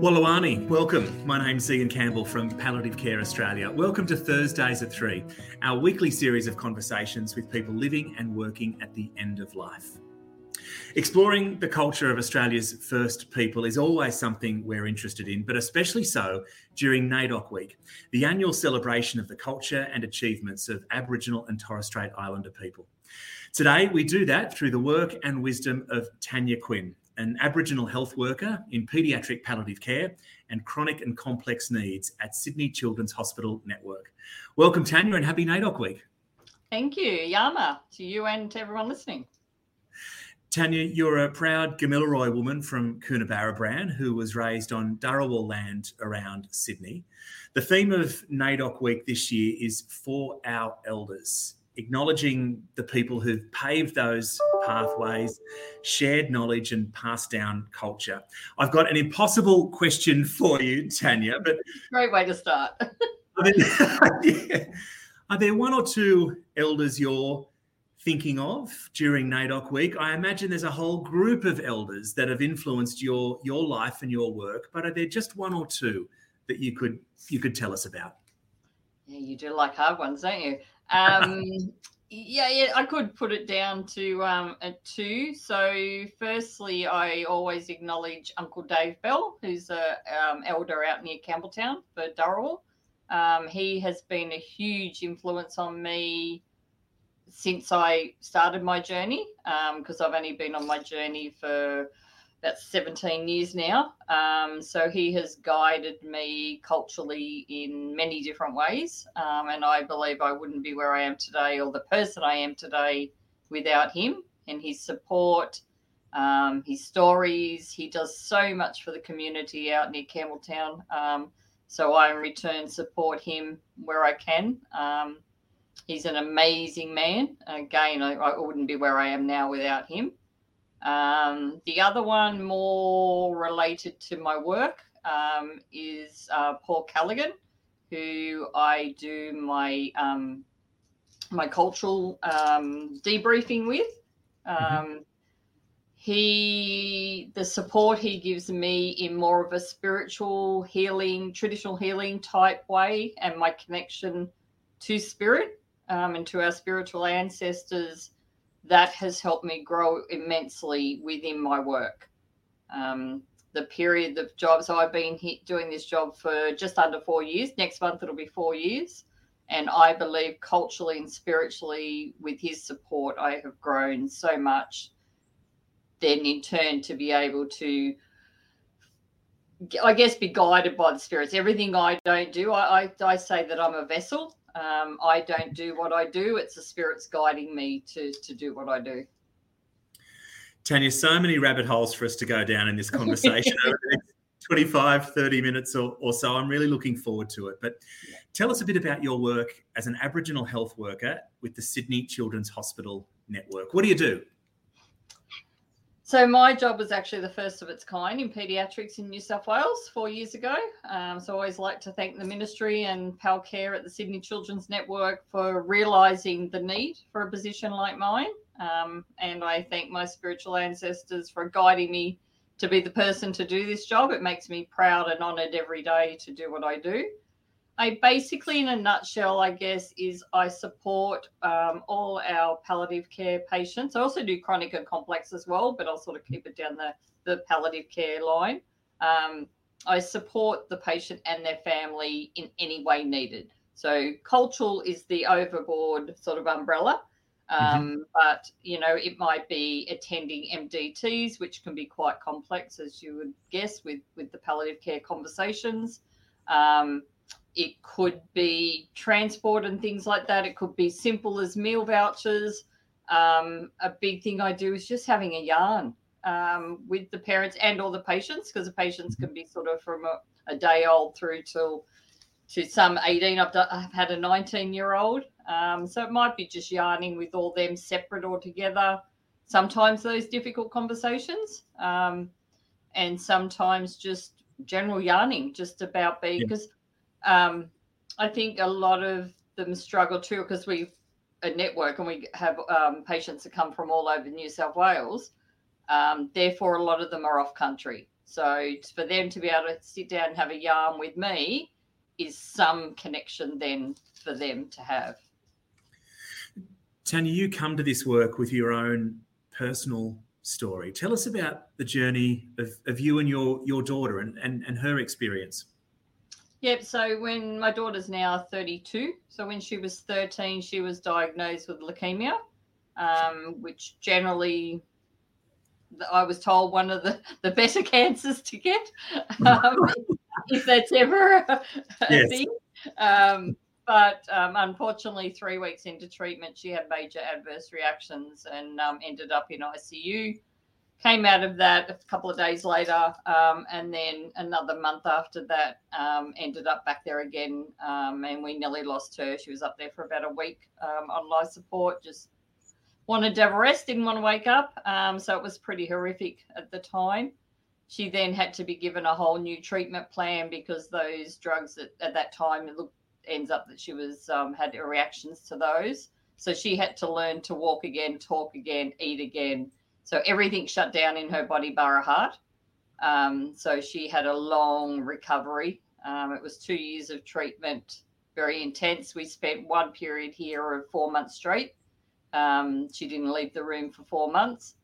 Wallawani, welcome. My name's Ian Campbell from Palliative Care Australia. Welcome to Thursdays at Three, our weekly series of conversations with people living and working at the end of life. Exploring the culture of Australia's first people is always something we're interested in, but especially so during NAIDOC Week, the annual celebration of the culture and achievements of Aboriginal and Torres Strait Islander people. Today, we do that through the work and wisdom of Tanya Quinn, an Aboriginal health worker in paediatric palliative care and chronic and complex needs at Sydney Children's Hospital Network. Welcome, Tanya, and happy NAIDOC Week. Thank you, Yama, to you and to everyone listening. Tanya, you're a proud Gamilaroi woman from Coonabarabran who was raised on Dharawal land around Sydney. The theme of NAIDOC Week this year is For Our Elders, acknowledging the people who've paved those pathways, shared knowledge, and passed down culture. I've got an impossible question for you, Tanya, but great way to start. are, there, yeah, are there one or two elders you're thinking of during NAIDOC week? I imagine there's a whole group of elders that have influenced your your life and your work, but are there just one or two that you could you could tell us about? Yeah, you do like hard ones, don't you? Um, yeah, yeah, I could put it down to um, a two. So, firstly, I always acknowledge Uncle Dave Bell, who's a um, elder out near Campbelltown for Dharawal. Um, he has been a huge influence on me since I started my journey, because um, I've only been on my journey for about 17 years now. Um, so he has guided me culturally in many different ways. Um, and I believe I wouldn't be where I am today or the person I am today without him and his support, um, his stories. He does so much for the community out near Campbelltown. Um, so I, in return, support him where I can. Um, he's an amazing man. Again, I, I wouldn't be where I am now without him. Um, the other one, more related to my work, um, is uh, Paul Callaghan, who I do my um, my cultural um, debriefing with. Mm-hmm. Um, he, the support he gives me in more of a spiritual healing, traditional healing type way, and my connection to spirit um, and to our spiritual ancestors that has helped me grow immensely within my work. Um, the period of jobs, I've been doing this job for just under four years. Next month it'll be four years. And I believe culturally and spiritually, with his support, I have grown so much. Then, in turn, to be able to, I guess, be guided by the spirits. Everything I don't do, I, I, I say that I'm a vessel um, I don't do what I do. It's the spirits guiding me to to do what I do. Tanya, so many rabbit holes for us to go down in this conversation over the next 25, 30 minutes or, or, so. I'm really looking forward to it. But tell us a bit about your work as an Aboriginal health worker with the Sydney Children's Hospital Network. What do you do? So my job was actually the first of its kind in paediatrics in New South Wales four years ago. Um, so I always like to thank the ministry and PAL Care at the Sydney Children's Network for realising the need for a position like mine. Um, and I thank my spiritual ancestors for guiding me to be the person to do this job. It makes me proud and honoured every day to do what I do. I basically, in a nutshell, I guess, is I support um, all our palliative care patients. I also do chronic and complex as well, but I'll sort of keep it down the, the palliative care line. Um, I support the patient and their family in any way needed. So, cultural is the overboard sort of umbrella. Mm-hmm. Um, mm-hmm. But, you know, it might be attending MDTs, which can be quite complex, as you would guess, with, with the palliative care conversations. Um, it could be transport and things like that. It could be simple as meal vouchers. Um, a big thing I do is just having a yarn um, with the parents and all the patients because the patients can be sort of from a, a day old through till to some 18. I've, done, I've had a 19 year old. Um, so it might be just yarning with all them separate or together. Sometimes those difficult conversations, um, and sometimes just general yarning, just about being because um, I think a lot of them struggle too because we a network and we have um, patients that come from all over New South Wales. Um, therefore, a lot of them are off country. So for them to be able to sit down and have a yarn with me is some connection then for them to have. Tanya, you come to this work with your own personal story. Tell us about the journey of, of you and your, your daughter and, and, and her experience. Yep. So when my daughter's now 32, so when she was 13, she was diagnosed with leukemia, um, which generally I was told one of the, the better cancers to get, um, if that's ever a, yes. thing. Um, but um, unfortunately, three weeks into treatment, she had major adverse reactions and um, ended up in ICU came out of that a couple of days later, um, and then another month after that, um, ended up back there again, um, and we nearly lost her. She was up there for about a week um, on life support, just wanted to have a rest, didn't want to wake up, um, so it was pretty horrific at the time. She then had to be given a whole new treatment plan because those drugs at, at that time it looked, ends up that she was um, had reactions to those. So she had to learn to walk again, talk again, eat again so everything shut down in her body, bar her heart. Um, so she had a long recovery. Um, it was two years of treatment, very intense. We spent one period here of four months straight. Um, she didn't leave the room for four months.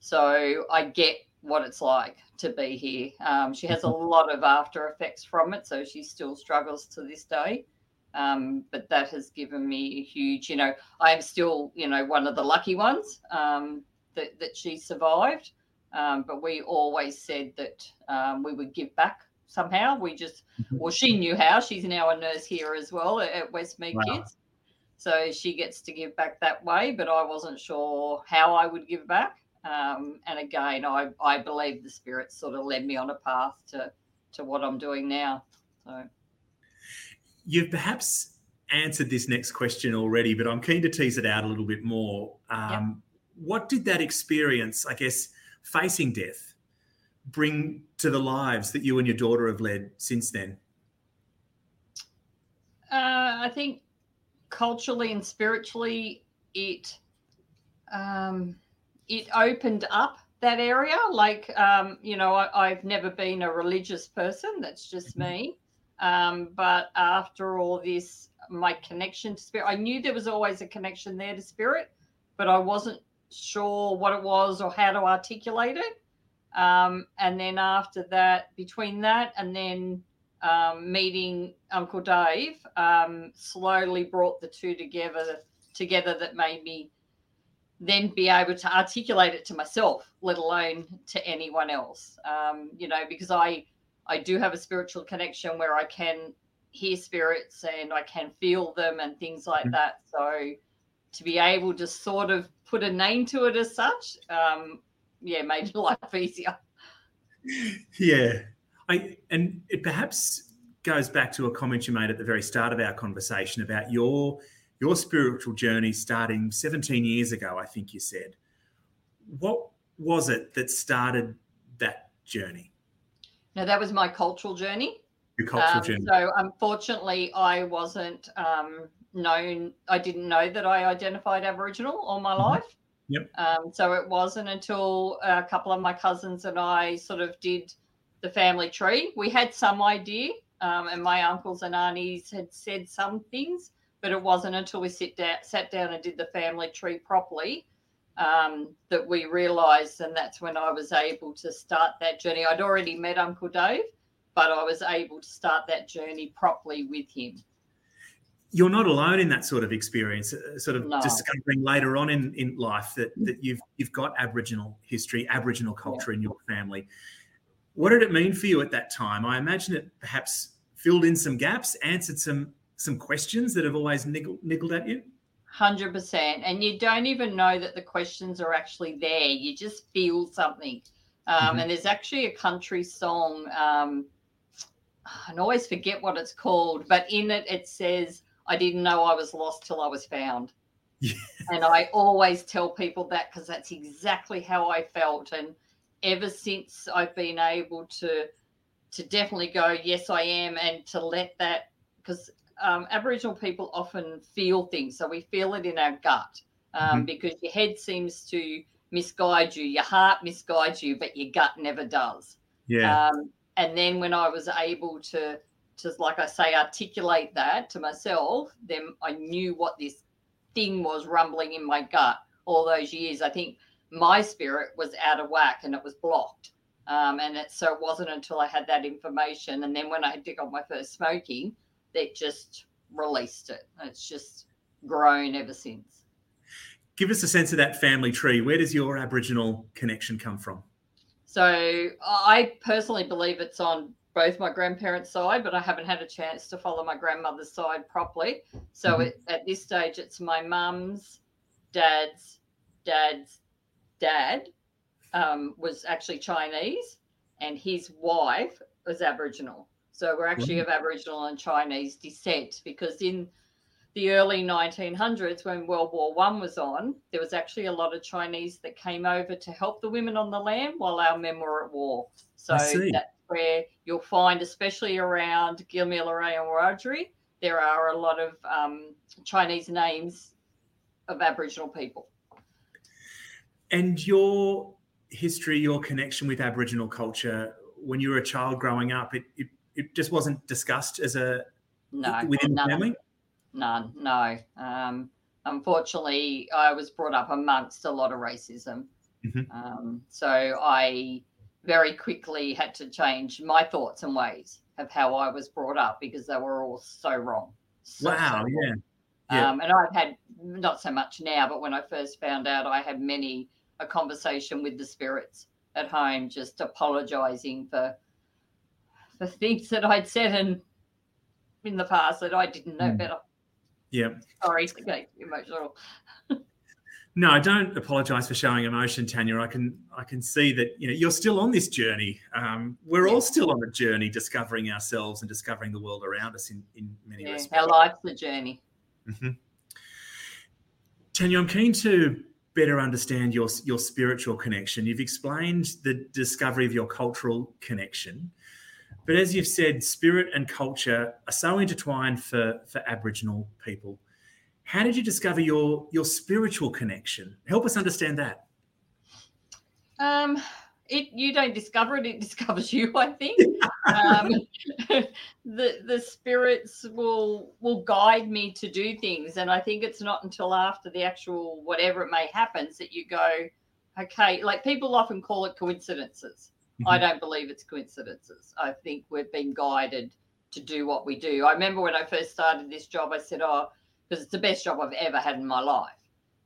So I get what it's like to be here. Um, she has a mm-hmm. lot of after effects from it. So she still struggles to this day. Um, but that has given me a huge, you know, I am still, you know, one of the lucky ones. Um, that, that she survived. Um, but we always said that um, we would give back somehow. We just, mm-hmm. well, she knew how. She's now a nurse here as well at Westmead wow. Kids. So she gets to give back that way, but I wasn't sure how I would give back. Um, and again, I, I believe the spirit sort of led me on a path to, to what I'm doing now. So you've perhaps answered this next question already, but I'm keen to tease it out a little bit more. Um, what did that experience, I guess, facing death, bring to the lives that you and your daughter have led since then? Uh, I think culturally and spiritually, it um, it opened up that area. Like, um, you know, I, have never been a religious person. That's just mm-hmm. me. Um, but after all this, my connection to spirit, I knew there was always a connection there to spirit, but I wasn't sure what it was or how to articulate it. Um, and then after that, between that and then um, meeting Uncle Dave, um, slowly brought the two together. Together, that made me then be able to articulate it to myself, let alone to anyone else. Um, you know, because I I do have a spiritual connection where I can hear spirits and I can feel them and things like mm-hmm. that. So to be able to sort of put a name to it as such, um, yeah, made life easier. Yeah, I and it perhaps goes back to a comment you made at the very start of our conversation about your your spiritual journey starting 17 years ago. I think you said. What was it that started that journey? Now that was my cultural journey. Your cultural um, journey. So unfortunately, I wasn't. Um, known I didn't know that I identified Aboriginal all my mm-hmm. life. Yep. Um, so it wasn't until a couple of my cousins and I sort of did the family tree. We had some idea, um, and my uncles and aunties had said some things, but it wasn't until we sit down, sat down and did the family tree properly um, that we realised, and that's when I was able to start that journey. I'd already met Uncle Dave, but I was able to start that journey properly with him you're not alone in that sort of experience. Uh, sort of no. discovering later on in, in life that that you've you've got Aboriginal history, Aboriginal culture yeah. in your family. What did it mean for you at that time? I imagine it perhaps filled in some gaps, answered some some questions that have always niggled, niggled at you. Hundred percent, and you don't even know that the questions are actually there. You just feel something. Um, mm-hmm. And there's actually a country song. Um, I always forget what it's called, but in it it says I didn't know I was lost till I was found. Yeah. And I always tell people that because that's exactly how I felt. And ever since I've been able to to definitely go, yes, I am, and to let that because um, Aboriginal people often feel things, so we feel it in our gut um, mm-hmm. because your head seems to misguide you, your heart misguides you, but your gut never does. Yeah. Um, and then when I was able to, to like I say, articulate that to myself, then I knew what this thing was rumbling in my gut all those years. I think my spirit was out of whack and it was blocked. Um, and it so it wasn't until I had that information, and then when I did got my first smoking, that just released it. It's just grown ever since. Give us a sense of that family tree. Where does your Aboriginal connection come from? So I personally believe it's on both my grandparents' side, but I haven't had a chance to follow my grandmother's side properly. So mm-hmm. it, at this stage, it's my mum's, dad's, dad's dad um, was actually Chinese, and his wife was Aboriginal. So we're actually mm-hmm. of Aboriginal and Chinese descent because in the early 1900s, when World War One was on, there was actually a lot of Chinese that came over to help the women on the land while our men were at war. So that's where you'll find, especially around Gamilaroi and Wiradjuri, there are a lot of um, Chinese names of Aboriginal people. And your history, your connection with Aboriginal culture when you were a child growing up, it, it, it just wasn't discussed as a no within the family? None, no. Um, unfortunately, I was brought up amongst a lot of racism. Mm-hmm. Um, so I very quickly had to change my thoughts and ways of how I was brought up because they were all so wrong. So, wow, so yeah. yeah. Um, and I've had not so much now, but when I first found out, I had many a conversation with the spirits at home, just apologizing for for things that I'd said in in the past that I didn't know mm. better. Yeah. Sorry to get emotional. No, I don't apologise for showing emotion, Tanya. I can I can see that you know you're still on this journey. Um, we're yeah. all still on a journey discovering ourselves and discovering the world around us in in many yeah, respects. Our life's a journey. Mm-hmm. Tanya, I'm keen to better understand your your spiritual connection. You've explained the discovery of your cultural connection. But as you've said, spirit and culture are so intertwined for, for Aboriginal people. How did you discover your, your spiritual connection? Help us understand that. Um, it you don't discover it; it discovers you. I think um, the the spirits will will guide me to do things, and I think it's not until after the actual whatever it may happens that you go, okay. Like people often call it coincidences. Mm-hmm. I don't believe it's coincidences. I think we've been guided to do what we do. I remember when I first started this job, I said, "Oh, because it's the best job I've ever had in my life."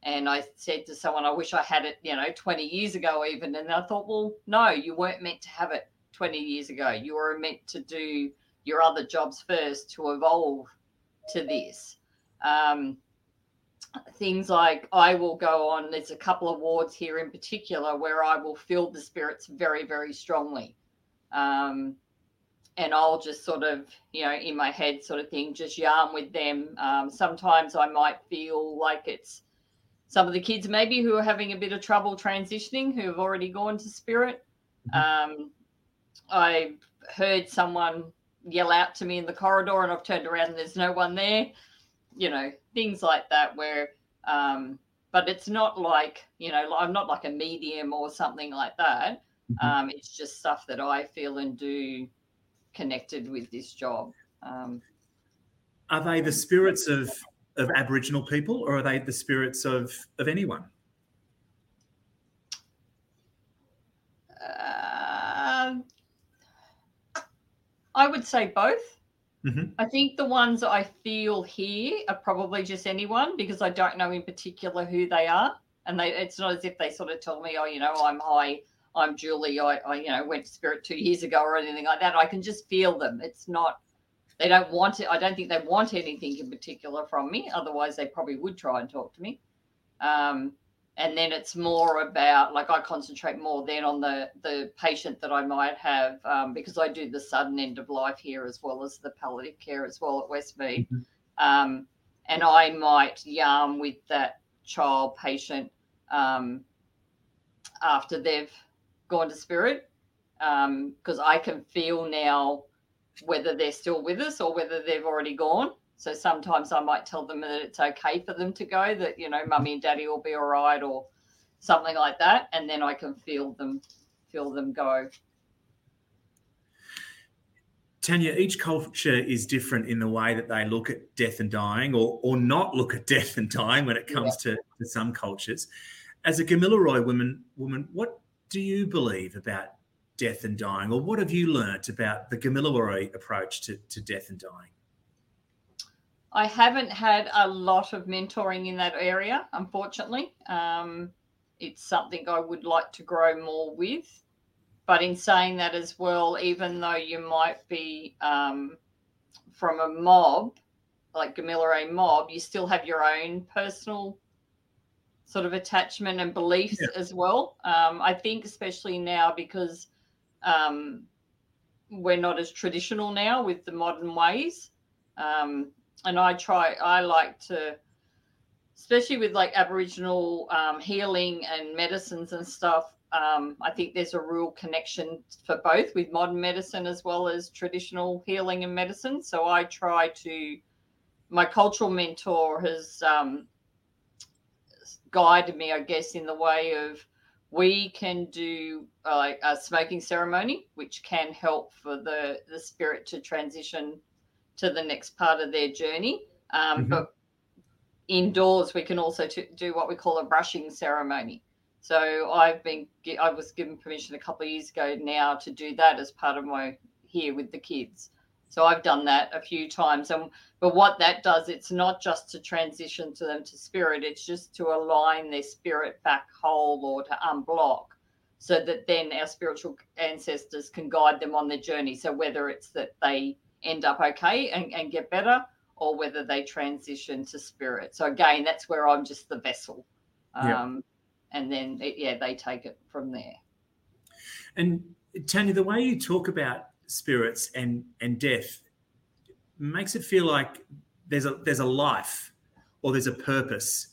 And I said to someone, "I wish I had it, you know, 20 years ago, even." And I thought, "Well, no, you weren't meant to have it 20 years ago. You were meant to do your other jobs first to evolve to this." Um, things like I will go on, there's a couple of wards here in particular where I will feel the spirits very, very strongly. Um, and I'll just sort of, you know, in my head sort of thing, just yarn with them. Um, sometimes I might feel like it's some of the kids maybe who are having a bit of trouble transitioning who have already gone to spirit. Mm-hmm. Um, I heard someone yell out to me in the corridor and I've turned around and there's no one there you know things like that where um but it's not like you know i'm not like a medium or something like that mm-hmm. um it's just stuff that i feel and do connected with this job um are they the spirits of of aboriginal people or are they the spirits of of anyone uh, i would say both Mm-hmm. I think the ones I feel here are probably just anyone because I don't know in particular who they are. And they, it's not as if they sort of tell me, oh, you know, I'm hi, I'm Julie, I, I, you know, went to Spirit two years ago or anything like that. I can just feel them. It's not, they don't want it. I don't think they want anything in particular from me. Otherwise, they probably would try and talk to me. Um, and then it's more about like I concentrate more then on the the patient that I might have um, because I do the sudden end of life here as well as the palliative care as well at Westmead, mm-hmm. um, and I might yarn with that child patient um, after they've gone to spirit because um, I can feel now whether they're still with us or whether they've already gone. So sometimes I might tell them that it's okay for them to go, that, you know, mummy and daddy will be all right or something like that. And then I can feel them, feel them go. Tanya, each culture is different in the way that they look at death and dying or, or not look at death and dying when it comes yeah. to, to some cultures. As a Gamilaroi woman, woman, what do you believe about death and dying, or what have you learnt about the Gamilaroi approach to, to death and dying? I haven't had a lot of mentoring in that area, unfortunately. Um, it's something I would like to grow more with. But in saying that as well, even though you might be um, from a mob, like Gamilaroi mob, you still have your own personal sort of attachment and beliefs yeah. as well. Um, I think, especially now, because um, we're not as traditional now with the modern ways. Um, and I try, I like to, especially with like Aboriginal um, healing and medicines and stuff. Um, I think there's a real connection for both with modern medicine as well as traditional healing and medicine. So I try to, my cultural mentor has um, guided me, I guess, in the way of we can do uh, a smoking ceremony, which can help for the, the spirit to transition to the next part of their journey. Um, mm-hmm. But indoors, we can also t- do what we call a brushing ceremony. So I've been, I was given permission a couple of years ago now to do that as part of my here with the kids. So I've done that a few times. And but what that does, it's not just to transition to them to spirit, it's just to align their spirit back whole or to unblock so that then our spiritual ancestors can guide them on their journey. So whether it's that they end up okay and, and get better or whether they transition to spirit. So again, that's where I'm just the vessel. Um, yeah. And then, it, yeah, they take it from there. And Tanya, the way you talk about spirits and and death makes it feel like there's a there's a life or there's a purpose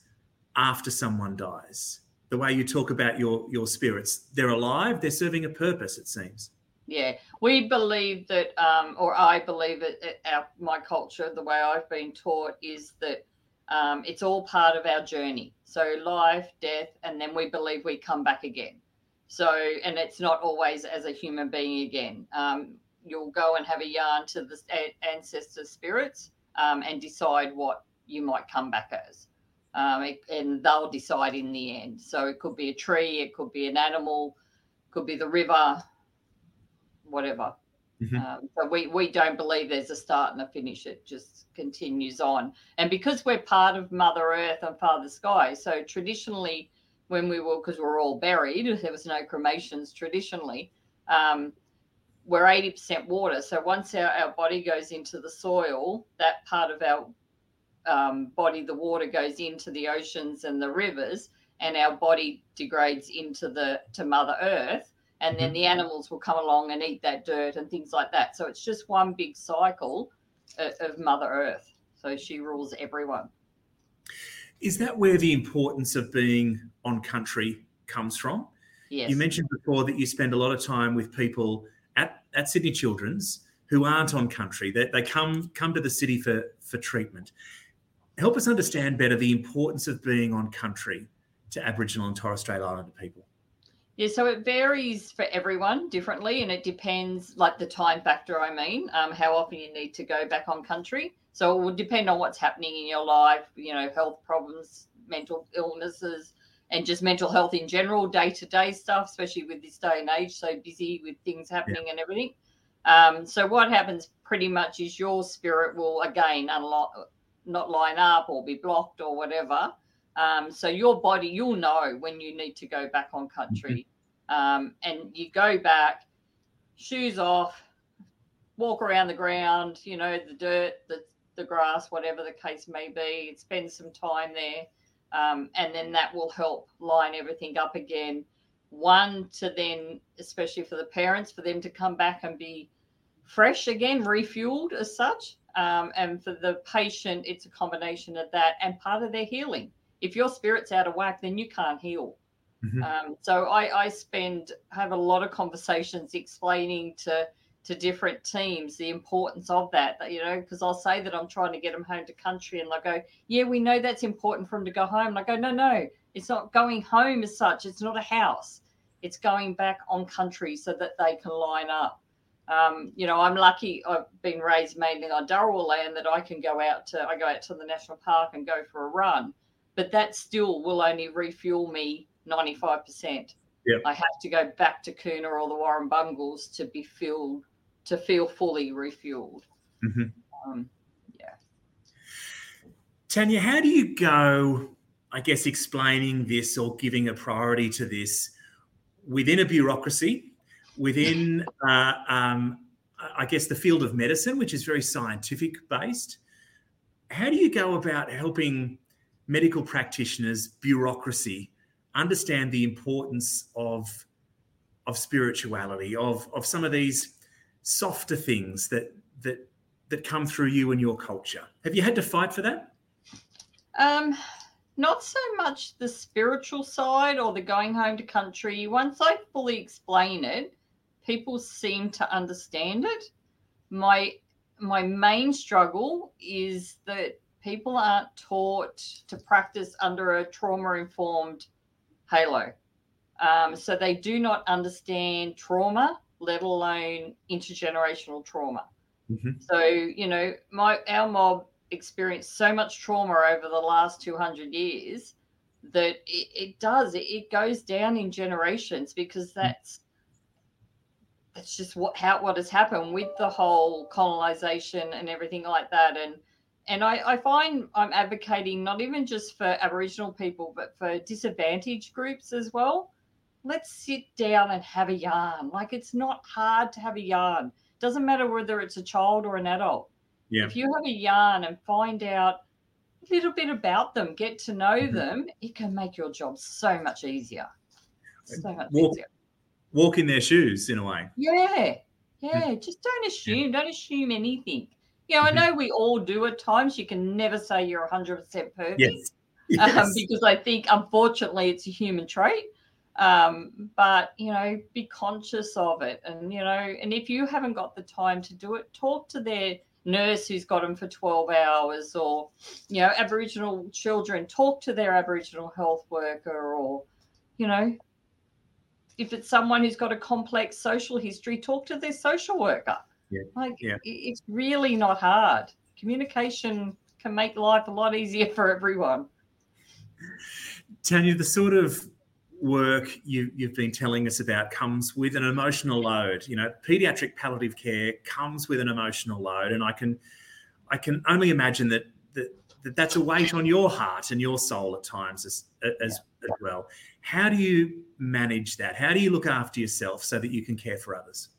after someone dies. The way you talk about your your spirits, they're alive, they're serving a purpose. It seems. Yeah, we believe that, um, or I believe it. Our my culture, the way I've been taught, is that um, it's all part of our journey. So life, death, and then we believe we come back again. So, and it's not always as a human being again. Um, you'll go and have a yarn to the ancestor spirits um, and decide what you might come back as. Um, it, and they'll decide in the end. So it could be a tree, it could be an animal, could be the river, whatever. Mm-hmm. Um, so we, we don't believe there's a start and a finish. It just continues on. And because we're part of Mother Earth and Father Sky, so traditionally, when we were, because we we're all buried, there was no cremations traditionally. Um, we're 80% water. So once our, our body goes into the soil, that part of our um, body, the water goes into the oceans and the rivers, and our body degrades into the to Mother Earth, and then mm-hmm. the animals will come along and eat that dirt and things like that. So it's just one big cycle of, of Mother Earth. So she rules everyone. Is that where the importance of being on country comes from? Yes. You mentioned before that you spend a lot of time with people at, at Sydney Children's who aren't on country. They, they come come to the city for, for treatment. Help us understand better the importance of being on country to Aboriginal and Torres Strait Islander people. Yeah, so it varies for everyone differently, and it depends, like the time factor. I mean, um, how often you need to go back on country. So it will depend on what's happening in your life. You know, health problems, mental illnesses, and just mental health in general, day to day stuff, especially with this day and age, so busy with things happening yeah. and everything. Um, so what happens pretty much is your spirit will again unlock, not line up or be blocked or whatever. Um, so your body, you'll know when you need to go back on country, mm-hmm. um, and you go back, shoes off, walk around the ground, you know, the dirt, the the grass, whatever the case may be. Spend some time there um, and then that will help line everything up again. One to then, especially for the parents, for them to come back and be fresh again, refueled as such. Um, and for the patient, it's a combination of that and part of their healing. If your spirit's out of whack, then you can't heal. Mm-hmm. Um, so I, I spend have a lot of conversations explaining to to different teams the importance of that, you know because i'll say that i'm trying to get them home to country and they'll go yeah we know that's important for them to go home and i go no no it's not going home as such it's not a house it's going back on country so that they can line up Um, you know, I'm lucky. I've been raised mainly on Dharawal land that I can go out to. I go out to the national park and go for a run, but that still will only refuel me 95 percent. Yep. I have to go back to Coona or the Warrumbungles to be filled to feel fully refueled. Mm-hmm. Um, Tanya, how do you go, I guess, explaining this or giving a priority to this within a bureaucracy, within, uh, um, I guess, the field of medicine, which is very scientific based? How do you go about helping medical practitioners, bureaucracy, understand the importance of of spirituality, of of some of these softer things that that that come through you and your culture? Have you had to fight for that? Um, not so much the spiritual side or the going home to country. Once I fully explain it, people seem to understand it. My my main struggle is that people aren't taught to practice under a trauma informed halo. Um, so they do not understand trauma, let alone intergenerational trauma. Mm-hmm. So, you know, my our mob experienced so much trauma over the last 200 years that it, it does it, it, goes down in generations because mm. that's that's just what how what has happened with the whole colonization and everything like that and and I, I find I'm advocating not even just for Aboriginal people, but for disadvantaged groups as well. Let's sit down and have a yarn. Like it's not hard to have a yarn. Doesn't matter whether it's a child or an adult. Yeah. If you have a yarn and find out a little bit about them, get to know mm-hmm. them, it can make your job so much easier. So much walk, easier. Walk in their shoes in a way. Yeah. Yeah. Mm-hmm. Just don't assume. Don't assume anything. You know, I mm-hmm. know we all do at times. You can never say you're 100% perfect. Yes. Yes. Um, because I think, unfortunately, it's a human trait. Um, but, you know, be conscious of it. And, you know, and if you haven't got the time to do it, talk to their nurse who's got them for 12 hours or you know aboriginal children talk to their aboriginal health worker or you know if it's someone who's got a complex social history talk to their social worker yeah. like yeah. it's really not hard communication can make life a lot easier for everyone tanya the sort of work you, you've been telling us about comes with an emotional load. You know, pediatric palliative care comes with an emotional load, and I can, I can only imagine that that, that that's a weight on your heart and your soul at times as as, as well. How do you manage that? How do you look after yourself so that you can care for others?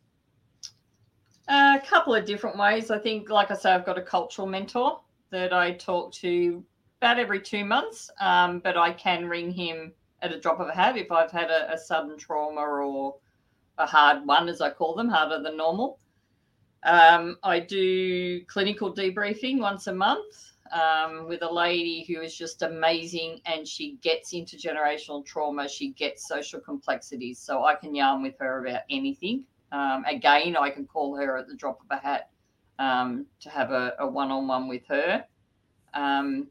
A couple of different ways. I think, like I say, I've got a cultural mentor that I talk to about every two months, um, but I can ring him at a drop of a hat if I've had a, a sudden trauma or a hard one, as I call them, harder than normal. Um, I do clinical debriefing once a month um, with a lady who is just amazing and she gets intergenerational trauma. She gets social complexities. So I can yarn with her about anything. Um, again, I can call her at the drop of a hat um, to have a one on one with her. Um,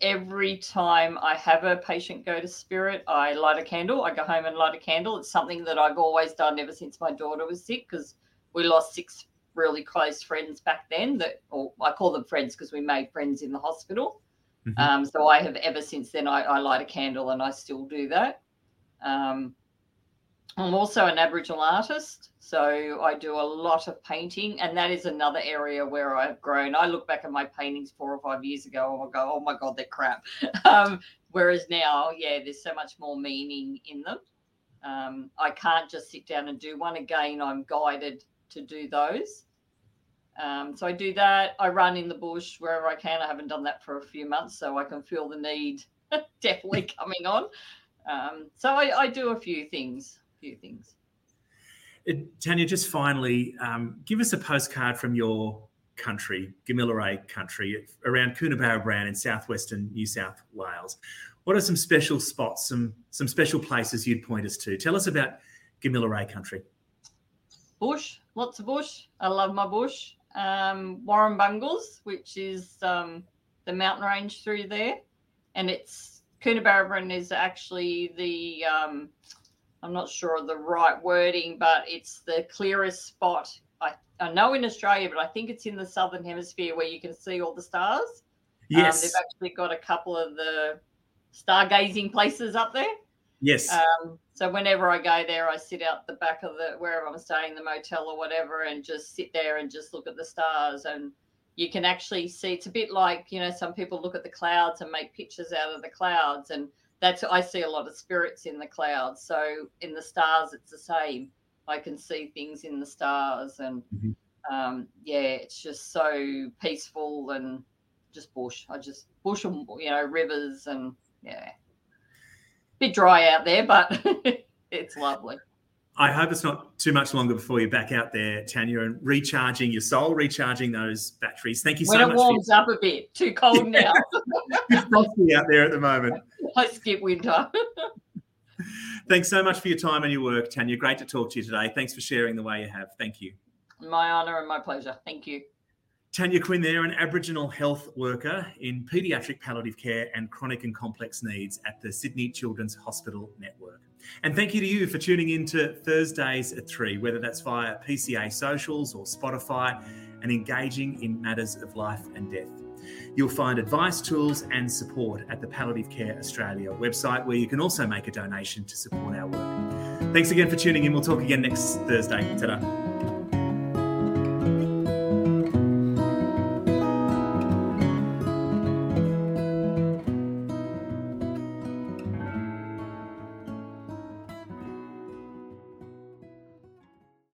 every time I have a patient go to spirit, I light a candle. I go home and light a candle. It's something that I've always done ever since my daughter was sick because we lost six really close friends back then that or I call them friends because we made friends in the hospital. Mm-hmm. Um, so I have ever since then I, I, light a candle and I still do that. Um, I'm also an Aboriginal artist, so I do a lot of painting, and that is another area where I've grown. I look back at my paintings four or five years ago, and I go, "Oh my god, they're crap." Um, whereas now, yeah, there's so much more meaning in them. Um, I can't just sit down and do one again. I'm guided to do those. Um, so I do that. I run in the bush wherever I can. I haven't done that for a few months, so I can feel the need definitely coming on. Um, so I, I do a few things few things. Uh, Tanya, just finally, um, give us a postcard from your country, Gamilaroi country, around Coonabarabran in southwestern New South Wales. What are some special spots, some some special places you'd point us to? Tell us about Gamilaroi country. Bush, lots of bush. I love my bush. Um, Warrumbungles, which is um, the mountain range through there, and it's Coonabarabran is actually the um, I'm not sure of the right wording, but it's the clearest spot I I know in Australia, but I think it's in the southern hemisphere where you can see all the stars. Yes. Um, they've actually got a couple of the stargazing places up there. Yes. Um, so whenever I go there, I sit out the back of the wherever I'm staying, the motel or whatever, and just sit there and just look at the stars. And you can actually see it's a bit like you know some people look at the clouds and make pictures out of the clouds, and that's I see a lot of spirits in the clouds. So in the stars, it's the same. I can see things in the stars, and Mhm. um, yeah, it's just so peaceful and just bush. I just bush and you know rivers and yeah, bit dry out there, but it's lovely. I hope it's not too much longer before you're back out there, Tanya, and recharging your soul, recharging those batteries. Thank you When so it much. warms up a bit, too cold now. It's frosty out there at the moment. I skip winter. Thanks so much for your time and your work, Tanya. Great to talk to you today. Thanks for sharing the way you have. Thank you. my honour and my pleasure. Thank you. Tanya Quinn there, an Aboriginal health worker in paediatric palliative care and chronic and complex needs at the Sydney Children's Hospital Network. And thank you to you for tuning in to Thursdays at 3, whether that's via PCA socials or Spotify, and engaging in matters of life and death. You'll find advice, tools, and support at the Palliative Care Australia website, where you can also make a donation to support our work. Thanks again for tuning in. We'll talk again next Thursday. Ta